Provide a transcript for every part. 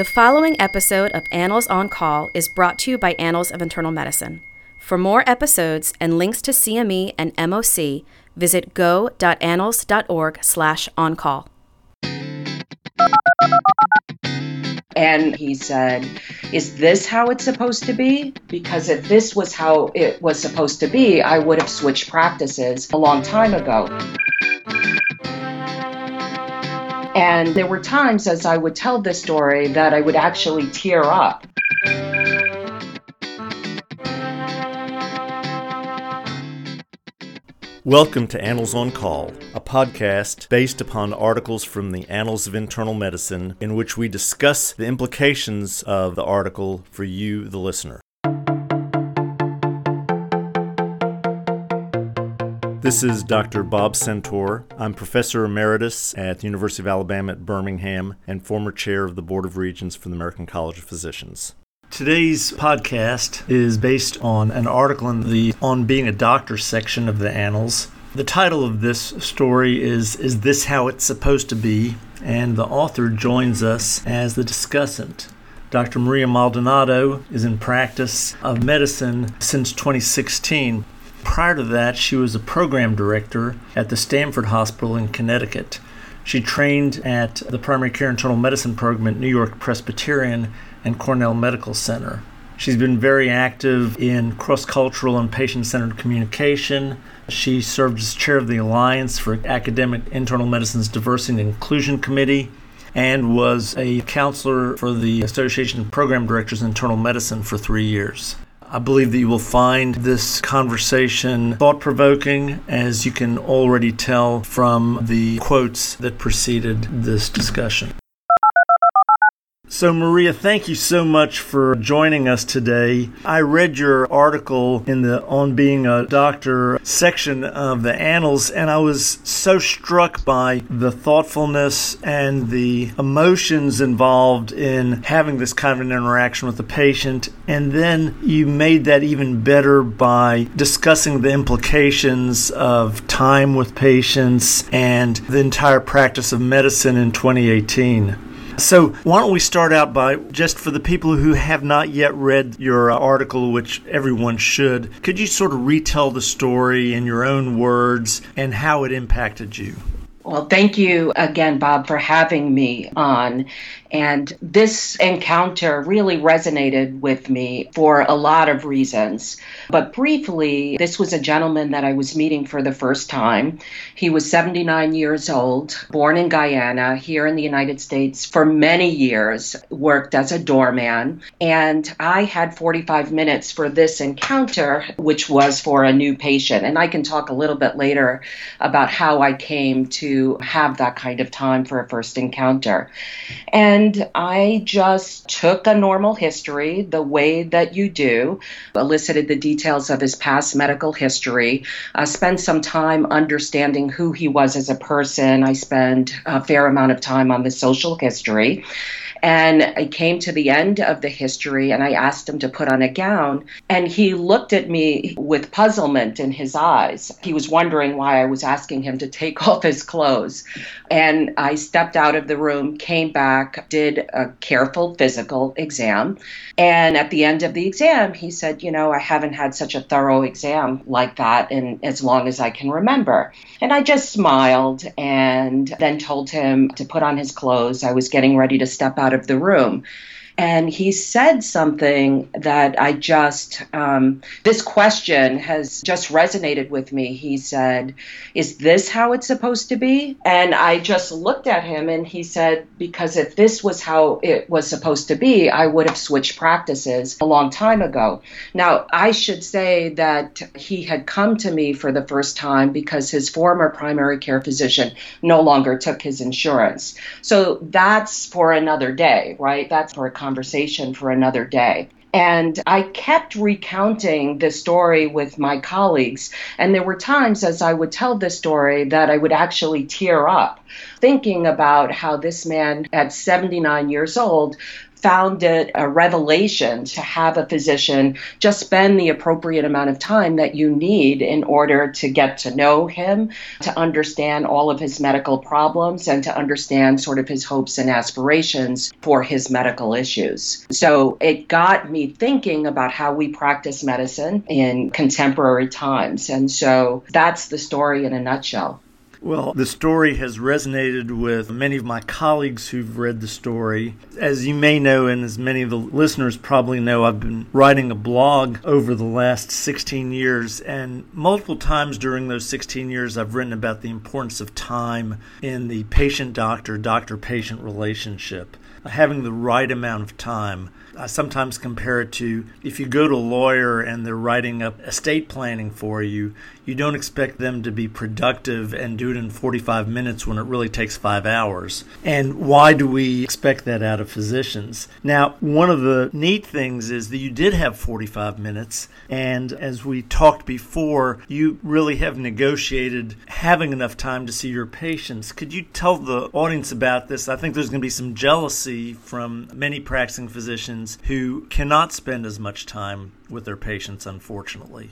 The following episode of Annals on Call is brought to you by Annals of Internal Medicine. For more episodes and links to CME and MOC, visit go.annals.org slash on-call. And he said, Is this how it's supposed to be? Because if this was how it was supposed to be, I would have switched practices a long time ago. And there were times as I would tell this story that I would actually tear up. Welcome to Annals on Call, a podcast based upon articles from the Annals of Internal Medicine in which we discuss the implications of the article for you, the listener. This is Dr. Bob Centor. I'm Professor Emeritus at the University of Alabama at Birmingham and former chair of the Board of Regents for the American College of Physicians. Today's podcast is based on an article in the On Being a Doctor section of the Annals. The title of this story is Is This How It's Supposed to Be? And the author joins us as the discussant. Dr. Maria Maldonado is in practice of medicine since 2016. Prior to that, she was a program director at the Stamford Hospital in Connecticut. She trained at the primary care internal medicine program at New York Presbyterian and Cornell Medical Center. She's been very active in cross cultural and patient centered communication. She served as chair of the Alliance for Academic Internal Medicine's Diversity and Inclusion Committee and was a counselor for the Association of Program Directors in Internal Medicine for three years. I believe that you will find this conversation thought provoking, as you can already tell from the quotes that preceded this discussion. So, Maria, thank you so much for joining us today. I read your article in the On Being a Doctor section of the Annals, and I was so struck by the thoughtfulness and the emotions involved in having this kind of an interaction with the patient. And then you made that even better by discussing the implications of time with patients and the entire practice of medicine in 2018. So, why don't we start out by just for the people who have not yet read your uh, article, which everyone should, could you sort of retell the story in your own words and how it impacted you? Well, thank you again, Bob, for having me on. And this encounter really resonated with me for a lot of reasons. But briefly, this was a gentleman that I was meeting for the first time. He was 79 years old, born in Guyana, here in the United States for many years, worked as a doorman. And I had 45 minutes for this encounter, which was for a new patient. And I can talk a little bit later about how I came to have that kind of time for a first encounter. And I just took a normal history, the way that you do, elicited the details of his past medical history, uh, spent some time understanding who he was as a person. I spent a fair amount of time on the social history. And I came to the end of the history and I asked him to put on a gown. And he looked at me with puzzlement in his eyes. He was wondering why I was asking him to take off his clothes. And I stepped out of the room, came back, did a careful physical exam. And at the end of the exam, he said, You know, I haven't had such a thorough exam like that in as long as I can remember. And I just smiled and then told him to put on his clothes. I was getting ready to step out of the room and he said something that I just, um, this question has just resonated with me. He said, Is this how it's supposed to be? And I just looked at him and he said, Because if this was how it was supposed to be, I would have switched practices a long time ago. Now, I should say that he had come to me for the first time because his former primary care physician no longer took his insurance. So that's for another day, right? That's for a conversation for another day. And I kept recounting this story with my colleagues. And there were times as I would tell this story that I would actually tear up thinking about how this man at 79 years old found it a revelation to have a physician just spend the appropriate amount of time that you need in order to get to know him, to understand all of his medical problems, and to understand sort of his hopes and aspirations for his medical issues. So it got me thinking about how we practice medicine in contemporary times. And so that's the story in a nutshell. Well, the story has resonated with many of my colleagues who've read the story. As you may know, and as many of the listeners probably know, I've been writing a blog over the last 16 years, and multiple times during those 16 years, I've written about the importance of time in the patient doctor, doctor patient relationship, having the right amount of time. I sometimes compare it to if you go to a lawyer and they're writing up estate planning for you, you don't expect them to be productive and do it in 45 minutes when it really takes five hours. And why do we expect that out of physicians? Now, one of the neat things is that you did have 45 minutes, and as we talked before, you really have negotiated having enough time to see your patients. Could you tell the audience about this? I think there's going to be some jealousy from many practicing physicians who cannot spend as much time with their patients, unfortunately.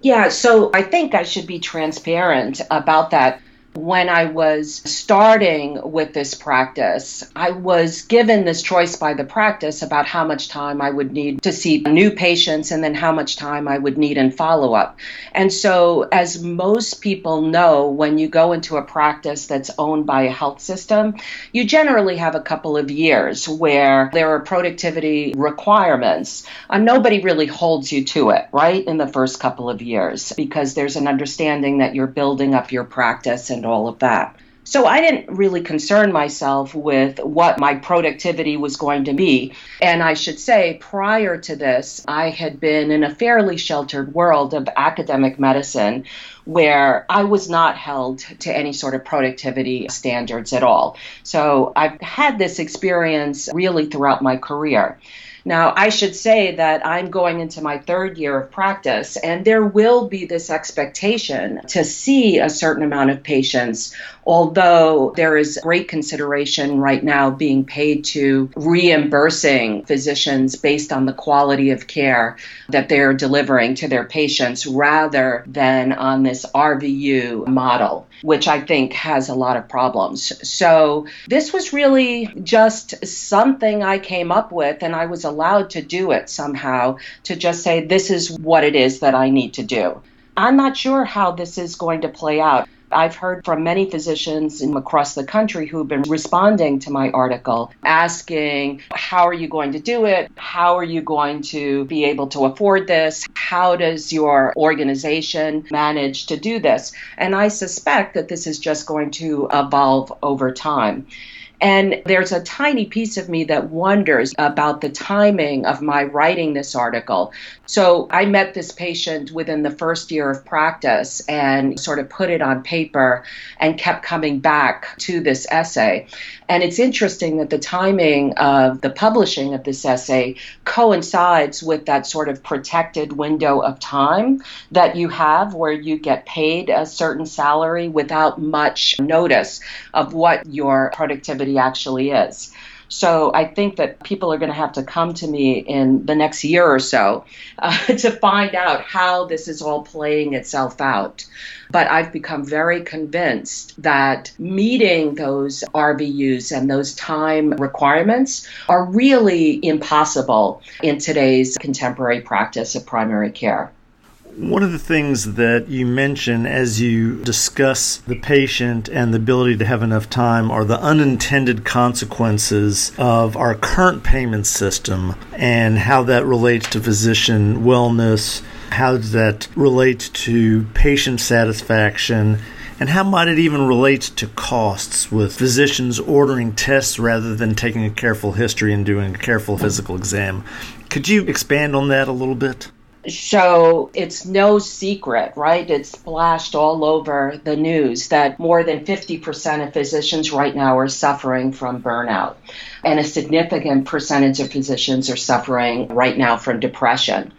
Yeah, so I think I should be transparent about that when I was starting with this practice, I was given this choice by the practice about how much time I would need to see new patients and then how much time I would need in follow up. And so, as most people know, when you go into a practice that's owned by a health system, you generally have a couple of years where there are productivity requirements. Nobody really holds you to it, right, in the first couple of years because there's an understanding that you're building up your practice and all of that. So I didn't really concern myself with what my productivity was going to be. And I should say, prior to this, I had been in a fairly sheltered world of academic medicine where I was not held to any sort of productivity standards at all. So I've had this experience really throughout my career. Now, I should say that I'm going into my third year of practice, and there will be this expectation to see a certain amount of patients, although there is great consideration right now being paid to reimbursing physicians based on the quality of care that they're delivering to their patients rather than on this RVU model, which I think has a lot of problems. So, this was really just something I came up with, and I was allowed to do it somehow to just say, this is what it is that I need to do. I'm not sure how this is going to play out. I've heard from many physicians across the country who've been responding to my article, asking, How are you going to do it? How are you going to be able to afford this? How does your organization manage to do this? And I suspect that this is just going to evolve over time. And there's a tiny piece of me that wonders about the timing of my writing this article. So I met this patient within the first year of practice and sort of put it on paper and kept coming back to this essay. And it's interesting that the timing of the publishing of this essay coincides with that sort of protected window of time that you have where you get paid a certain salary without much notice of what your productivity actually is. So I think that people are going to have to come to me in the next year or so uh, to find out how this is all playing itself out. But I've become very convinced that meeting those RVUs and those time requirements are really impossible in today's contemporary practice of primary care. One of the things that you mention as you discuss the patient and the ability to have enough time are the unintended consequences of our current payment system and how that relates to physician wellness, how does that relate to patient satisfaction, and how might it even relate to costs with physicians ordering tests rather than taking a careful history and doing a careful physical exam? Could you expand on that a little bit? So it's no secret, right? It's splashed all over the news that more than 50% of physicians right now are suffering from burnout. And a significant percentage of physicians are suffering right now from depression.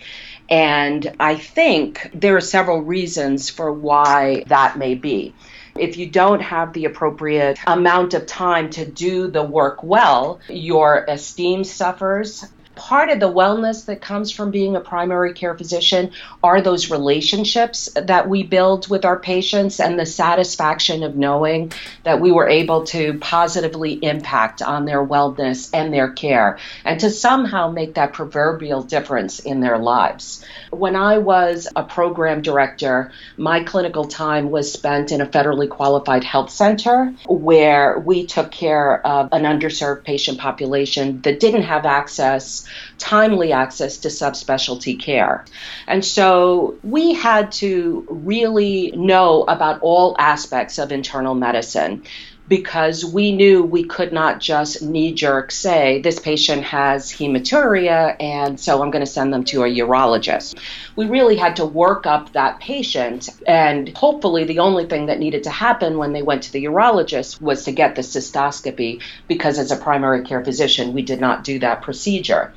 And I think there are several reasons for why that may be. If you don't have the appropriate amount of time to do the work well, your esteem suffers part of the wellness that comes from being a primary care physician are those relationships that we build with our patients and the satisfaction of knowing that we were able to positively impact on their wellness and their care and to somehow make that proverbial difference in their lives. When I was a program director, my clinical time was spent in a federally qualified health center where we took care of an underserved patient population that didn't have access timely access to subspecialty care. And so we had to really know about all aspects of internal medicine because we knew we could not just knee jerk say, this patient has hematuria, and so I'm going to send them to a urologist. We really had to work up that patient, and hopefully, the only thing that needed to happen when they went to the urologist was to get the cystoscopy, because as a primary care physician, we did not do that procedure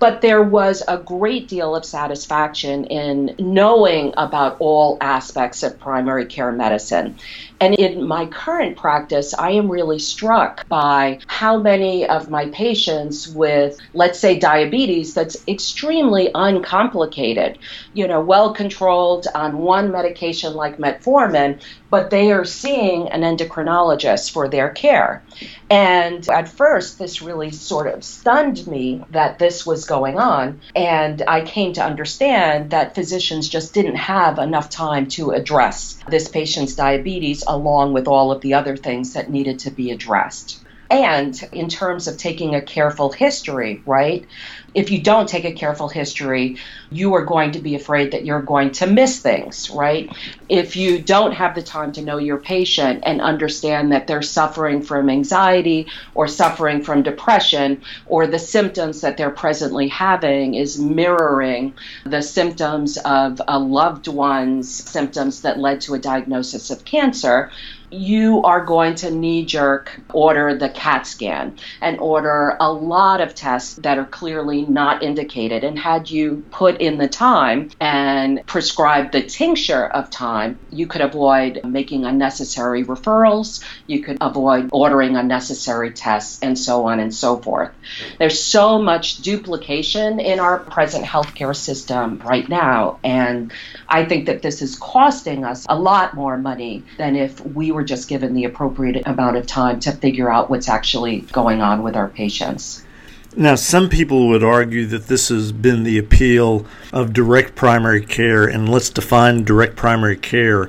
but there was a great deal of satisfaction in knowing about all aspects of primary care medicine. And in my current practice, I am really struck by how many of my patients with, let's say, diabetes that's extremely uncomplicated, you know, well controlled on one medication like metformin, but they are seeing an endocrinologist for their care. And at first, this really sort of stunned me that this was going on. And I came to understand that physicians just didn't have enough time to address this patient's diabetes along with all of the other things that needed to be addressed. And in terms of taking a careful history, right? If you don't take a careful history, you are going to be afraid that you're going to miss things, right? If you don't have the time to know your patient and understand that they're suffering from anxiety or suffering from depression, or the symptoms that they're presently having is mirroring the symptoms of a loved one's symptoms that led to a diagnosis of cancer, you are going to knee jerk order the CAT scan and order a lot of tests that are clearly not indicated. And had you put in the time and prescribed the tincture of time, you could avoid making unnecessary referrals, you could avoid ordering unnecessary tests, and so on and so forth. There's so much duplication in our present healthcare system right now. And I think that this is costing us a lot more money than if we were were just given the appropriate amount of time to figure out what's actually going on with our patients. Now, some people would argue that this has been the appeal of direct primary care, and let's define direct primary care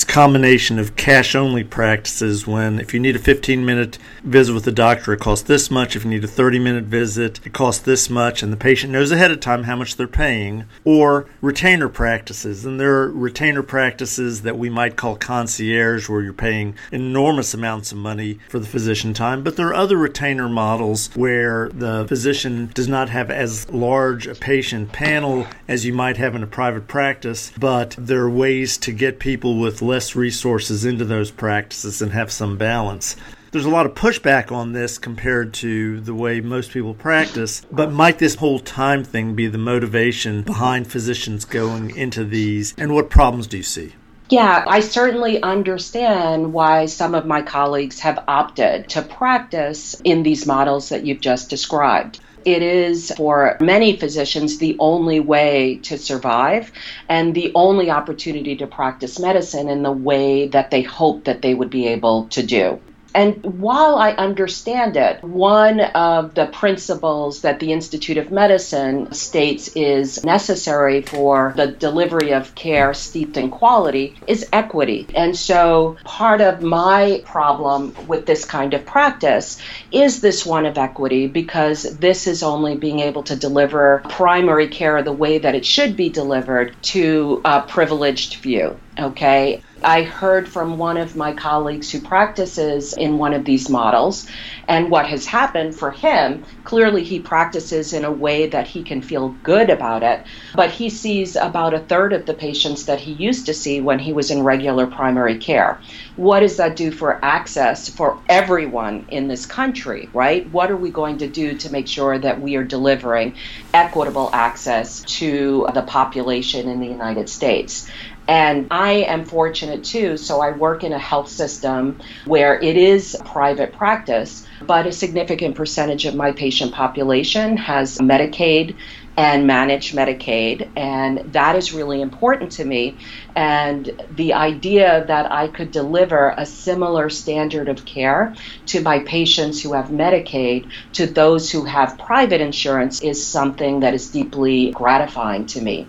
it's a combination of cash only practices when if you need a 15 minute visit with the doctor, it costs this much. If you need a 30 minute visit, it costs this much, and the patient knows ahead of time how much they're paying. Or retainer practices. And there are retainer practices that we might call concierge, where you're paying enormous amounts of money for the physician time. But there are other retainer models where the physician does not have as large a patient panel as you might have in a private practice, but there are ways to get people with less resources into those practices and have some balance. There's a lot of pushback on this compared to the way most people practice, but might this whole time thing be the motivation behind physicians going into these, and what problems do you see? Yeah, I certainly understand why some of my colleagues have opted to practice in these models that you've just described. It is for many physicians the only way to survive and the only opportunity to practice medicine in the way that they hope that they would be able to do. And while I understand it, one of the principles that the Institute of Medicine states is necessary for the delivery of care steeped in quality is equity. And so part of my problem with this kind of practice is this one of equity because this is only being able to deliver primary care the way that it should be delivered to a privileged few. Okay. I heard from one of my colleagues who practices in one of these models, and what has happened for him clearly he practices in a way that he can feel good about it, but he sees about a third of the patients that he used to see when he was in regular primary care. What does that do for access for everyone in this country, right? What are we going to do to make sure that we are delivering equitable access to the population in the United States? And I am fortunate too. So I work in a health system where it is private practice, but a significant percentage of my patient population has Medicaid and manage Medicaid. And that is really important to me. And the idea that I could deliver a similar standard of care to my patients who have Medicaid to those who have private insurance is something that is deeply gratifying to me.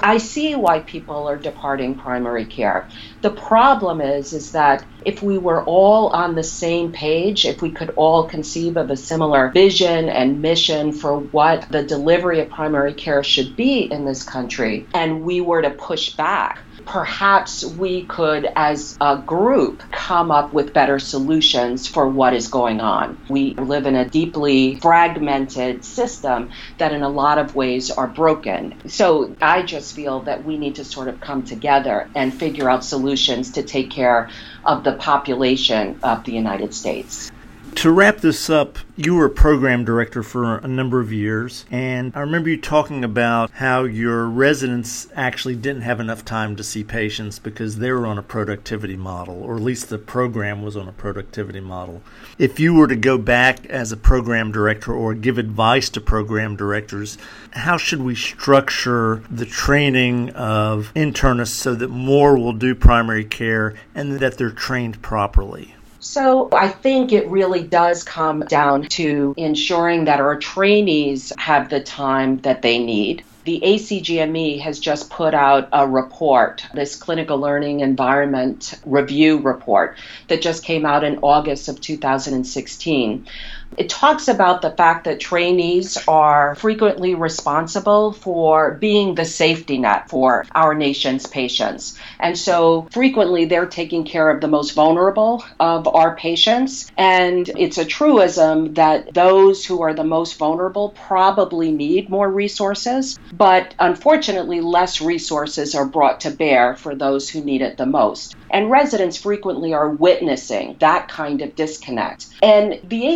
I see why people are departing primary care. The problem is is that if we were all on the same page, if we could all conceive of a similar vision and mission for what the delivery of primary care should be in this country and we were to push back perhaps we could, as a group, come up with better solutions for what is going on. We live in a deeply fragmented system that, in a lot of ways, are broken. So I just feel that we need to sort of come together and figure out solutions to take care of the population of the United States. To wrap this up, you were a program director for a number of years, and I remember you talking about how your residents actually didn't have enough time to see patients because they were on a productivity model, or at least the program was on a productivity model. If you were to go back as a program director or give advice to program directors, how should we structure the training of internists so that more will do primary care and that they're trained properly? So I think it really does come down to ensuring that our trainees have the time that they need. The ACGME has just put out a report, this clinical learning environment review report that just came out in August of 2016. It talks about the fact that trainees are frequently responsible for being the safety net for our nation's patients. And so frequently they're taking care of the most vulnerable of our patients. And it's a truism that those who are the most vulnerable probably need more resources. But unfortunately, less resources are brought to bear for those who need it the most. And residents frequently are witnessing that kind of disconnect. And the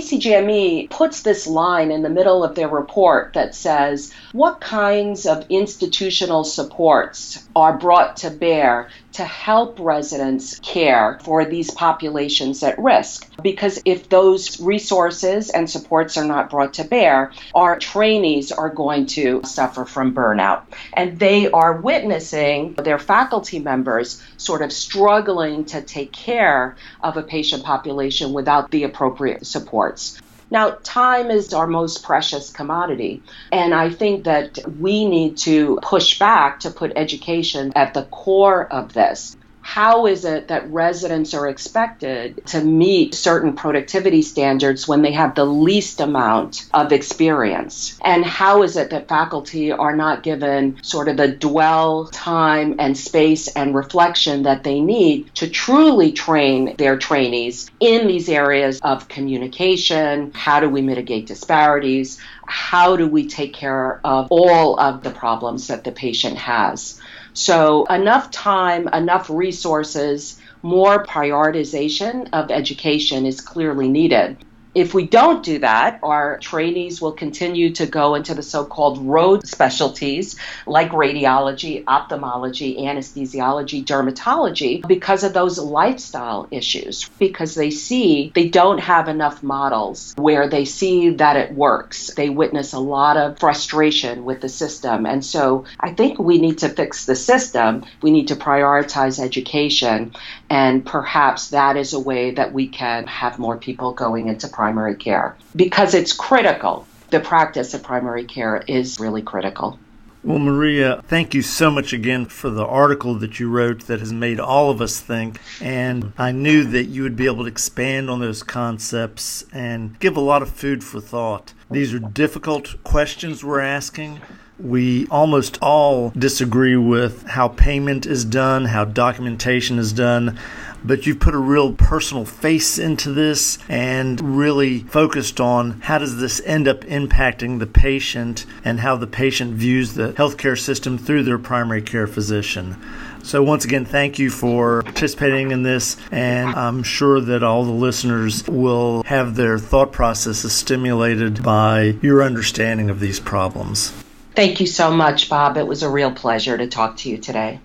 Puts this line in the middle of their report that says, What kinds of institutional supports are brought to bear to help residents care for these populations at risk? Because if those resources and supports are not brought to bear, our trainees are going to suffer from burnout. And they are witnessing their faculty members sort of struggling to take care of a patient population without the appropriate supports. Now, time is our most precious commodity. And I think that we need to push back to put education at the core of this how is it that residents are expected to meet certain productivity standards when they have the least amount of experience? And how is it that faculty are not given sort of the dwell time and space and reflection that they need to truly train their trainees in these areas of communication? How do we mitigate disparities? How do we take care of all of the problems that the patient has? So, enough time, enough resources, more prioritization of education is clearly needed. If we don't do that, our trainees will continue to go into the so called road specialties like radiology, ophthalmology, anesthesiology, dermatology because of those lifestyle issues, because they see they don't have enough models where they see that it works. They witness a lot of frustration with the system. And so I think we need to fix the system. We need to prioritize education. And perhaps that is a way that we can have more people going into primary care because it's critical. The practice of primary care is really critical. Well, Maria, thank you so much again for the article that you wrote that has made all of us think. And I knew that you would be able to expand on those concepts and give a lot of food for thought. These are difficult questions we're asking. We almost all disagree with how payment is done, how documentation is done but you've put a real personal face into this and really focused on how does this end up impacting the patient and how the patient views the healthcare system through their primary care physician. So, once again, thank you for participating in this, and I'm sure that all the listeners will have their thought processes stimulated by your understanding of these problems. Thank you so much, Bob. It was a real pleasure to talk to you today.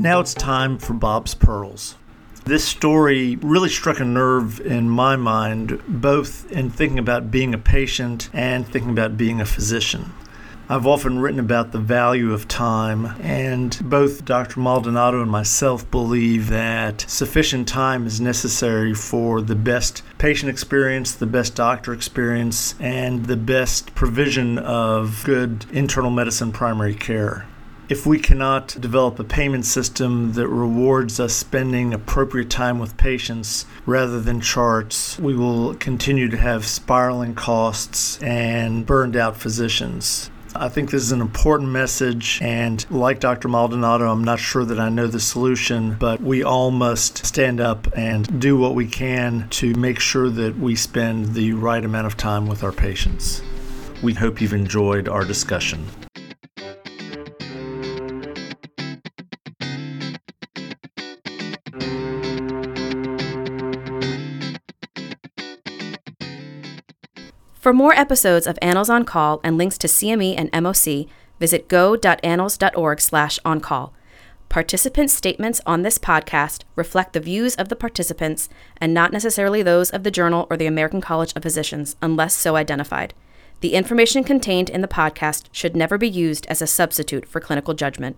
Now it's time for Bob's Pearls. This story really struck a nerve in my mind, both in thinking about being a patient and thinking about being a physician. I've often written about the value of time, and both Dr. Maldonado and myself believe that sufficient time is necessary for the best patient experience, the best doctor experience, and the best provision of good internal medicine primary care. If we cannot develop a payment system that rewards us spending appropriate time with patients rather than charts, we will continue to have spiraling costs and burned out physicians. I think this is an important message, and like Dr. Maldonado, I'm not sure that I know the solution, but we all must stand up and do what we can to make sure that we spend the right amount of time with our patients. We hope you've enjoyed our discussion. For more episodes of Annals on Call and links to CME and MOC, visit go.annals.org slash on-call. Participant statements on this podcast reflect the views of the participants and not necessarily those of the journal or the American College of Physicians, unless so identified. The information contained in the podcast should never be used as a substitute for clinical judgment.